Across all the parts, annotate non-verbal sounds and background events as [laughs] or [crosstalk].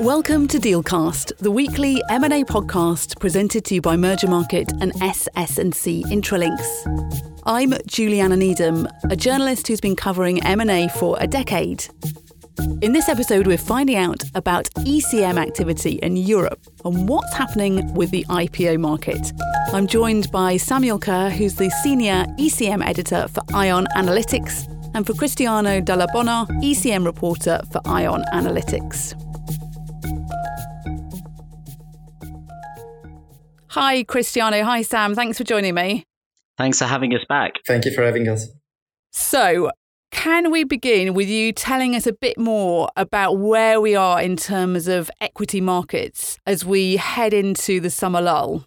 Welcome to Dealcast, the weekly M&A podcast presented to you by Mergermarket and SS&C Intralinks. I'm Juliana Needham, a journalist who's been covering M&A for a decade. In this episode, we're finding out about ECM activity in Europe and what's happening with the IPO market. I'm joined by Samuel Kerr, who's the senior ECM editor for Ion Analytics, and for Cristiano Dalla Bona, ECM reporter for Ion Analytics. Hi, Cristiano. Hi, Sam. Thanks for joining me. Thanks for having us back. Thank you for having us. So, can we begin with you telling us a bit more about where we are in terms of equity markets as we head into the summer lull?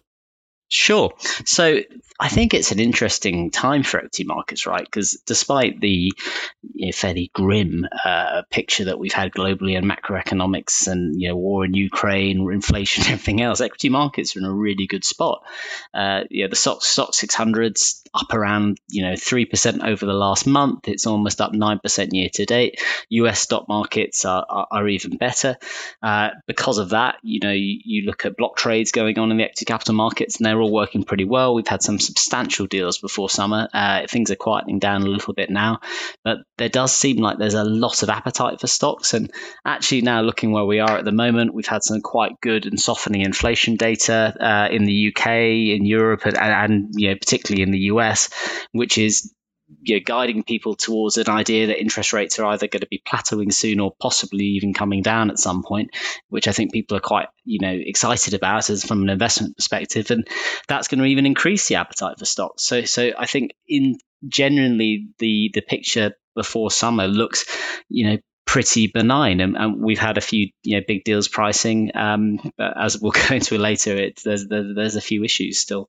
Sure. So I think it's an interesting time for equity markets, right? Because despite the you know, fairly grim uh, picture that we've had globally and macroeconomics and you know war in Ukraine, [laughs] inflation, everything else, equity markets are in a really good spot. Uh, yeah, the Stoxx Stoxx 600's up around you know three percent over the last month. It's almost up nine percent year to date. U.S. stock markets are, are, are even better uh, because of that. You know, you, you look at block trades going on in the equity capital markets, and they're all working pretty well. We've had some substantial deals before summer. Uh, things are quieting down a little bit now, but there does seem like there's a lot of appetite for stocks. And actually, now looking where we are at the moment, we've had some quite good and softening inflation data uh, in the UK, in Europe, and, and you know, particularly in the US, which is you know, guiding people towards an idea that interest rates are either going to be plateauing soon or possibly even coming down at some point, which I think people are quite, you know, excited about as from an investment perspective, and that's going to even increase the appetite for stocks. So, so I think in generally the the picture before summer looks, you know, pretty benign, and, and, we've had a few you know big deals pricing. Um, but as we'll [laughs] go into later, it there's there's a few issues still.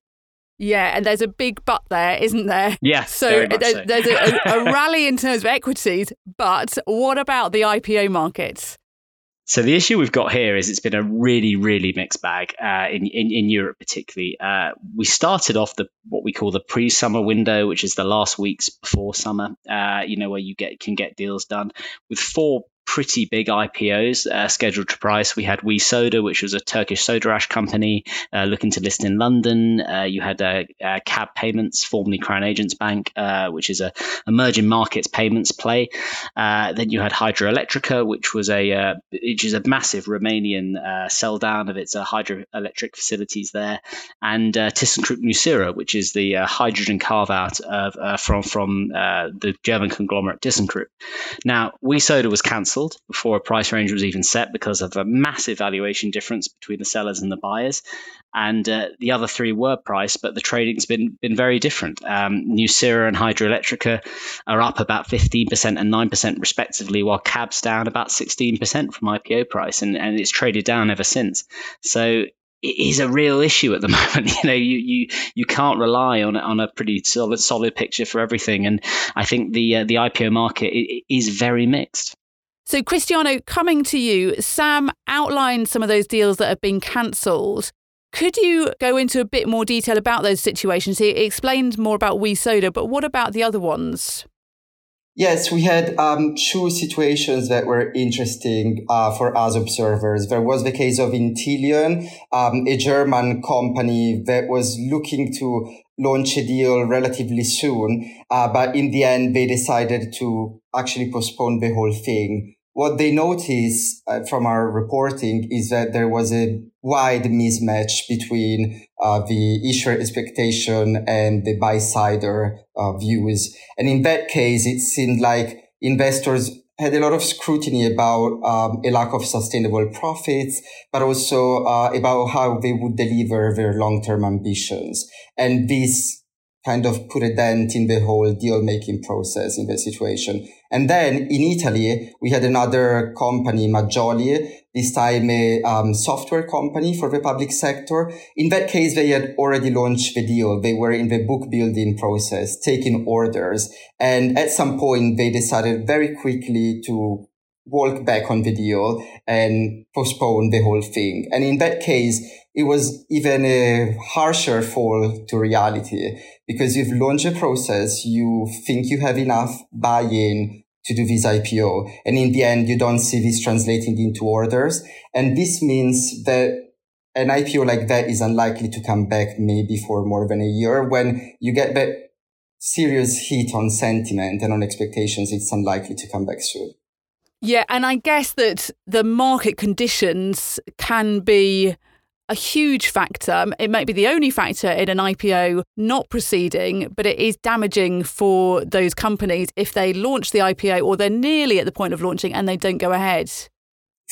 Yeah, and there's a big but there, isn't there? Yes. So, there's, so. there's a, a, [laughs] rally in terms of equities, but what about the IPO markets? So the issue we've got here is it's been a really, really mixed bag uh, in, in, in Europe, particularly. Uh, we started off the what we call the pre-summer window, which is the last weeks before summer. Uh, you know where you get can get deals done with four pretty big IPOs uh, scheduled to price. We had WeSoda, which was a Turkish soda ash company uh, looking to list in London. Uh, you had uh, uh, CAB Payments, formerly Crown Agents Bank, uh, which is a emerging markets payments play. then you had Hidroelectrica, which was a which is a massive Romanian sell down of its hydroelectric facilities there, and uh, ThyssenKrupp Nucera, which is the hydrogen carve out of from from the German conglomerate ThyssenKrupp. Now, WeSoda was cancelled cancelled before a price range was even set because of a massive valuation difference between the sellers and the buyers. And uh, the other three were priced, but the trading's been been very different. Um, Nucera and Hidroelectrica are up about 15% and 9% respectively, while CAB's down about 16% from IPO price, and, and it's traded down ever since. So it is a real issue at the [laughs] moment. You know, you you you can't rely on on a pretty solid solid picture for everything, and I think the uh, the IPO market is very mixed. So, Cristiano, coming to you, Sam outlined some of those deals that have been cancelled. Could you go into a bit more detail about those situations? He explained more about We Soda, but what about the other ones? Yes, we had um, two situations that were interesting uh, for us observers. There was the case of Intellion, um, a German company that was looking to launch a deal relatively soon, uh, but in the end, they decided to actually postpone the whole thing. What they noticed uh, from our reporting is that there was a wide mismatch between uh, the issuer expectation and the buy-sider uh, views. And in that case, it seemed like investors had a lot of scrutiny about um, a lack of sustainable profits, but also uh, about how they would deliver their long-term ambitions. And this kind of put a dent in the whole deal making process in the situation. And then in Italy, we had another company, Maggioli, this time a um, software company for the public sector. In that case, they had already launched the deal. They were in the book building process, taking orders. And at some point, they decided very quickly to walk back on the deal and postpone the whole thing. And in that case, it was even a harsher fall to reality because you've launched a process, you think you have enough buy-in to do this IPO. And in the end, you don't see this translating into orders. And this means that an IPO like that is unlikely to come back maybe for more than a year. When you get that serious hit on sentiment and on expectations, it's unlikely to come back soon. Yeah, and I guess that the market conditions can be a huge factor. It might be the only factor in an IPO not proceeding, but it is damaging for those companies if they launch the IPO or they're nearly at the point of launching and they don't go ahead.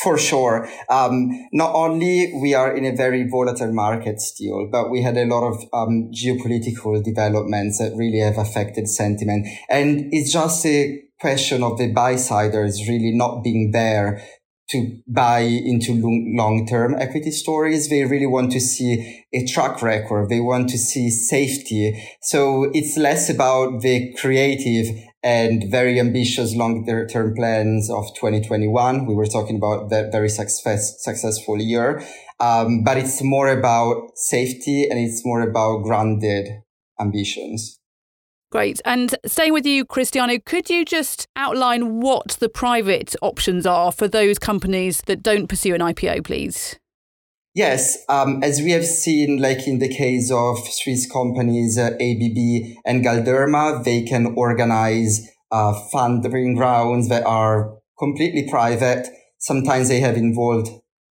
For sure. Um, not only we are in a very volatile market still, but we had a lot of um, geopolitical developments that really have affected sentiment. And it's just a question of the buy-siders really not being there to buy into long-term equity stories. They really want to see a track record. They want to see safety. So it's less about the creative and very ambitious long-term plans of 2021. We were talking about that very success, successful year. Um, but it's more about safety and it's more about grounded ambitions. Great. And staying with you, Cristiano, could you just outline what the private options are for those companies that don't pursue an IPO, please? Yes, um, as we have seen, like in the case of Swiss companies uh, ABB and Galderma, they can organize uh, funding rounds that are completely private. Sometimes they have involved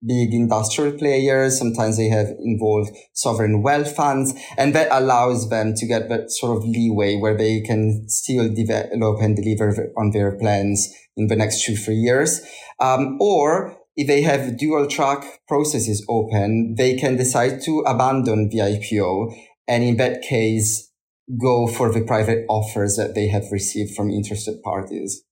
big industrial players. Sometimes they have involved sovereign wealth funds and that allows them to get that sort of leeway where they can still develop and deliver on their plans in the next two, three years. Um, or if they have dual track processes open, they can decide to abandon the IPO. And in that case, go for the private offers that they have received from interested parties.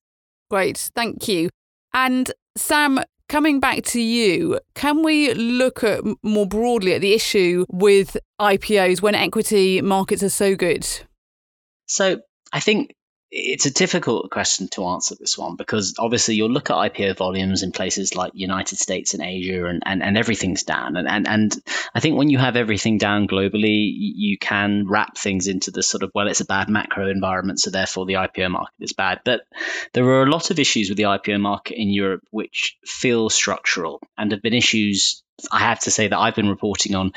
Great. Thank you. And Sam, Coming back to you, can we look at more broadly at the issue with IPOs when equity markets are so good? So I think it's a difficult question to answer this one because obviously you'll look at IPO volumes in places like United States and Asia and, and, and everything's down. And, and, and I think when you have everything down globally, you can wrap things into the sort of, well, it's a bad macro environment, so therefore the IPO market is bad. But there are a lot of issues with the IPO market in Europe which feel structural and have been issues I have to say that I've been reporting on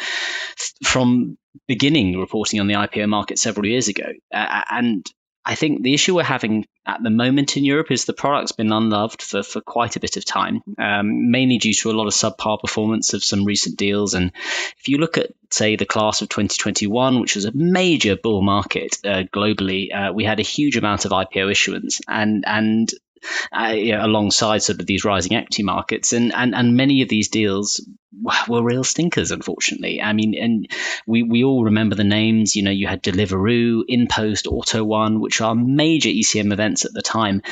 from beginning reporting on the IPO market several years ago. Uh, and I think the issue we're having at the moment in Europe is the product's been unloved for, for quite a bit of time, um, mainly due to a lot of subpar performance of some recent deals. And if you look at, say, the class of 2021, which was a major bull market uh, globally, uh, we had a huge amount of IPO issuance, and and uh, you know, alongside sort of these rising equity markets, and, and and many of these deals [laughs] were real stinkers, unfortunately. I mean, and we we all remember the names. You know, you had Deliveroo, InPost, AUTO1, which are major ECM events at the time.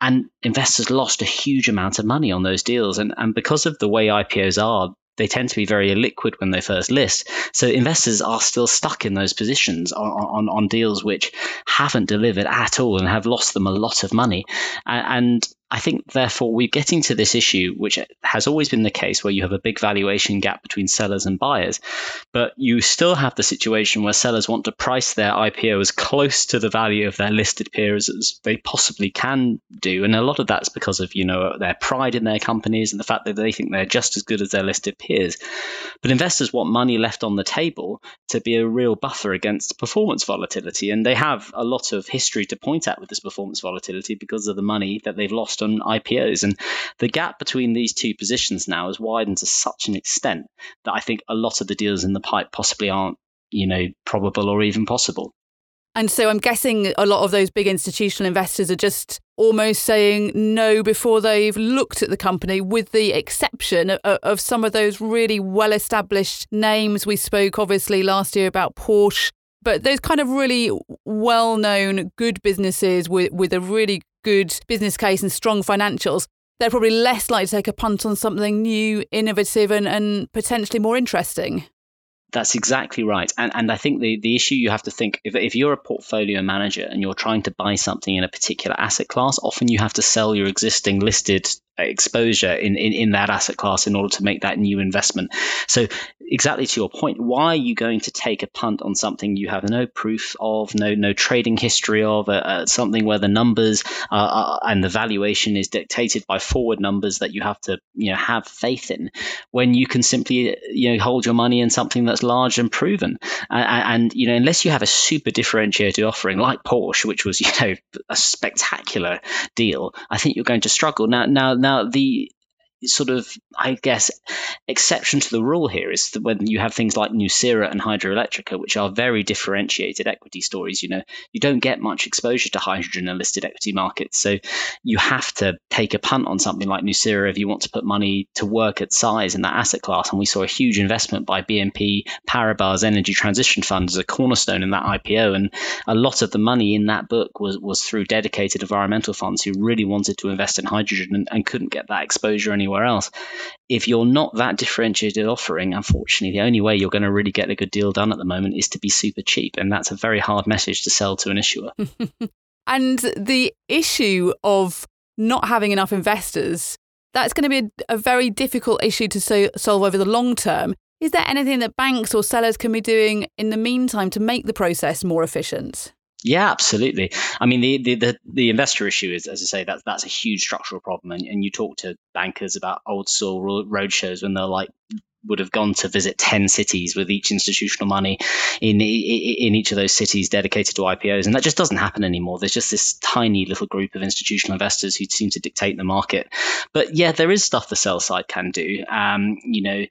And investors lost a huge amount of money on those deals. And, and because of the way IPOs are, they tend to be very illiquid when they first list. So investors are still stuck in those positions on, on, on deals which haven't delivered at all and have lost them a lot of money. And, I think, therefore, we're getting to this issue, which has always been the case, where you have a big valuation gap between sellers and buyers. But you still have the situation where sellers want to price their IPO as close to the value of their listed peers as they possibly can do. And a lot of that's because of, you know, their pride in their companies and the fact that they think they're just as good as their listed peers. But investors want money left on the table to be a real buffer against performance volatility. And they have a lot of history to point at with this performance volatility because of the money that they've lost on IPOs. And the gap between these two positions now has widened to such an extent that I think a lot of the deals in the pipe possibly aren't, you know, probable or even possible. And so I'm guessing a lot of those big institutional investors are just almost saying no before they've looked at the company, with the exception of, of some of those really well established names. We spoke obviously last year about Porsche, but those kind of really well known good businesses with, with a really good business case and strong financials, they're probably less likely to take a punt on something new, innovative, and, and potentially more interesting. That's exactly right. And, and I think the, the issue you have to think if, if you're a portfolio manager and you're trying to buy something in a particular asset class, often you have to sell your existing listed exposure in, in, in that asset class in order to make that new investment. So, exactly to your point, why are you going to take a punt on something you have no proof of, no no trading history of, uh, uh, something where the numbers uh, and the valuation is dictated by forward numbers that you have to you know have faith in, when you can simply you know hold your money in something that's large and proven, and, and you know unless you have a super differentiated offering like Porsche, which was [laughs] you know a spectacular deal, I think you're going to struggle. Now now now now, the sort of, I guess, exception to the rule here is that when you have things like Nucera and Hidroelectrica, which are very differentiated equity stories, you know, you don't get much exposure to hydrogen and listed equity markets. So you have to take a punt on something like Nucera if you want to put money to work at size in that asset class. And we saw a huge investment by BNP Paribas Energy Transition Fund as a cornerstone in that IPO. And a lot of the money in that book was, was through dedicated environmental funds who really wanted to invest in hydrogen and, and couldn't get that exposure anywhere anywhere else. If you're not that differentiated offering, unfortunately, the only way you're going to really get a good deal done at the moment is to be super cheap. And that's a very hard message to sell to an issuer. [laughs] and the issue of not having enough investors, that's going to be a, a very difficult issue to so, solve over the long term. Is there anything that banks or sellers can be doing in the meantime to make the process more efficient? Yeah, absolutely. I mean, the, the, the, the, investor issue is, as I say, that's that's a huge structural problem. And, and you talk to bankers about old school roadshows when they're like, would have gone to visit 10 cities with each institutional money in in each of those cities dedicated to IPOs and that just doesn't happen anymore there's just this tiny little group of institutional investors who seem to dictate the market but yeah there is stuff the sell side can do um, you know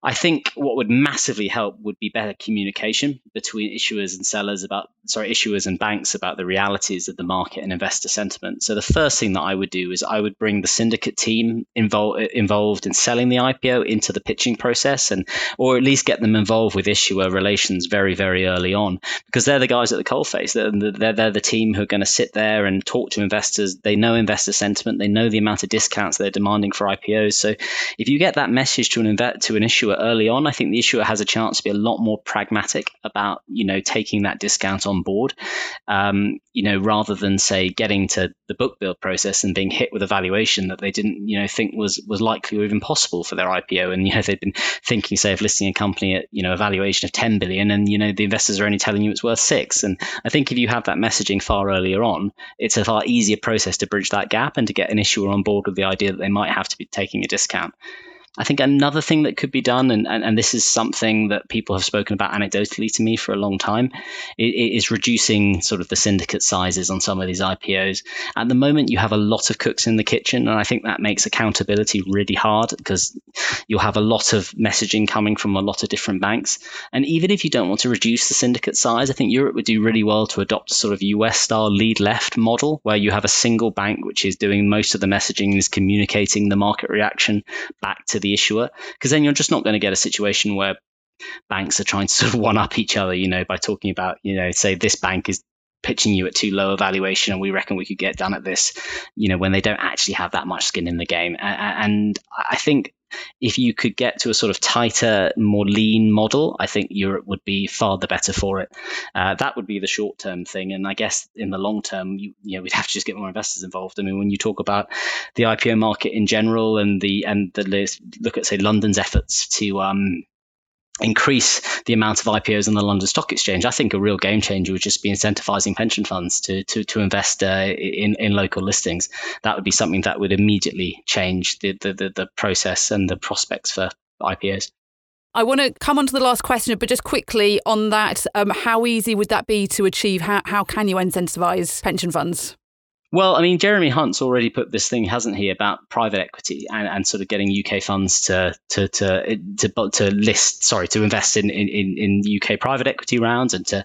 I think what would massively help would be better communication between issuers and sellers about, sorry, issuers and banks about the realities of the market and investor sentiment. So the first thing that I would do is I would bring the syndicate team involved involved in selling the IPO into the pitching process, and or at least get them involved with issuer relations very very early on because they're the guys at the coalface. They're, they're, they're the team who are going to sit there and talk to investors. They know investor sentiment. They know the amount of discounts they're demanding for IPOs. So if you get that message to an invest to an issuer issuer early on, I think the issuer has a chance to be a lot more pragmatic about you know taking that discount on board. Um, you know, rather than say getting to the book build process and being hit with a valuation that they didn't you know think was was likely or even possible for their IPO, and you know they've been thinking say of listing a company at you know a valuation of 10 billion, and you know the investors are only telling you it's worth six. And I think if you have that messaging far earlier on, it's a far easier process to bridge that gap and to get an issuer on board with the idea that they might have to be taking a discount. I think another thing that could be done, and, and, and, this is something that people have spoken about anecdotally to me for a long time, is reducing sort of the syndicate sizes on some of these IPOs. At the moment, you have a lot of cooks in the kitchen, and I think that makes accountability really hard because you'll have a lot of messaging coming from a lot of different banks. And even if you don't want to reduce the syndicate size, I think Europe would do really well to adopt a sort of US style lead left model where you have a single bank which is doing most of the messaging and is communicating the market reaction back to the the issuer, because then you're just not going to get a situation where banks are trying to sort of one up each other, you know, by talking about, you know, say this bank is pitching you at too low a valuation and we reckon we could get done at this, you know, when they don't actually have that much skin in the game. And I think if you could get to a sort of tighter, more lean model, I think Europe would be far the better for it. Uh, that would be the short term thing, and I guess in the long term, you, you know, we'd have to just get more investors involved. I mean, when you talk about the IPO market in general and the and the look at say London's efforts to um, increase the amount of IPOs on the London Stock Exchange, I think a real game changer would just be incentivizing pension funds to to, to invest uh, in in local listings. That would be something that would immediately change the the, the, the process and the prospects for IPOs. I want to come on to the last question, but just quickly on that, um, how easy would that be to achieve? How, how can you incentivize pension funds? Well, I mean, Jeremy Hunt's already put this thing, hasn't he, about private equity and, and sort of getting UK funds to to to to, to list, sorry, to invest in, in, in UK private equity rounds and to,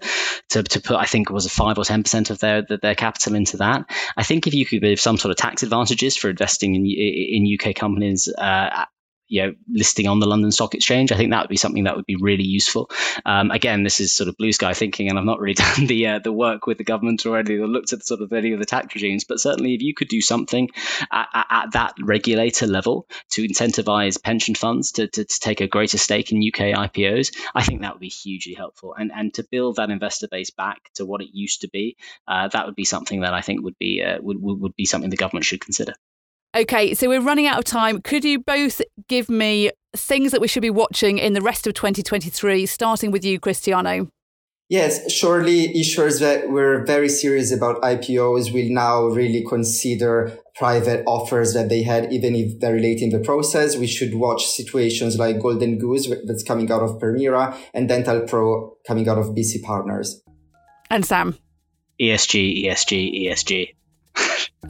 to to put, I think it was a five or ten percent of their their capital into that. I think if you could give some sort of tax advantages for investing in in UK companies uh, you know listing on the London Stock Exchange. I think that would be something that would be really useful. Um, again, this is sort of blue sky thinking, and I've not really [laughs] done the uh, the work with the government already or looked at sort of any of the tax regimes. But certainly, if you could do something at, at, at that regulator level to incentivize pension funds to, to, to, take a greater stake in UK IPOs, I think that would be hugely helpful. And and to build that investor base back to what it used to be, uh, that would be something that I think would be uh, would would be something the government should consider. Okay, so we're running out of time. Could you both give me things that we should be watching in the rest of 2023, starting with you, Cristiano? Yes, surely issuers that were very serious about IPOs will now really consider private offers that they had, even if they're late in the process. We should watch situations like Golden Goose that's coming out of Permira and Dental Pro coming out of BC Partners. And Sam? ESG, ESG, ESG.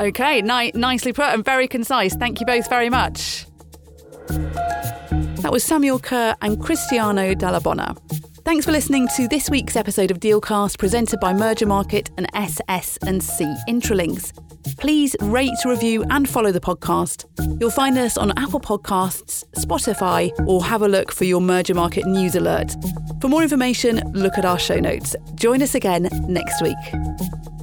Okay, ni- nicely put and very concise. Thank you both very much. That was Samuel Kerr and Cristiano Dalla Bona. Thanks for listening to this week's episode of Dealcast presented by Mergermarket and SS&C Intralinks. Please rate, review and follow the podcast. You'll find us on Apple Podcasts, Spotify or have a look for your Mergermarket news alert. For more information, look at our show notes. Join us again next week.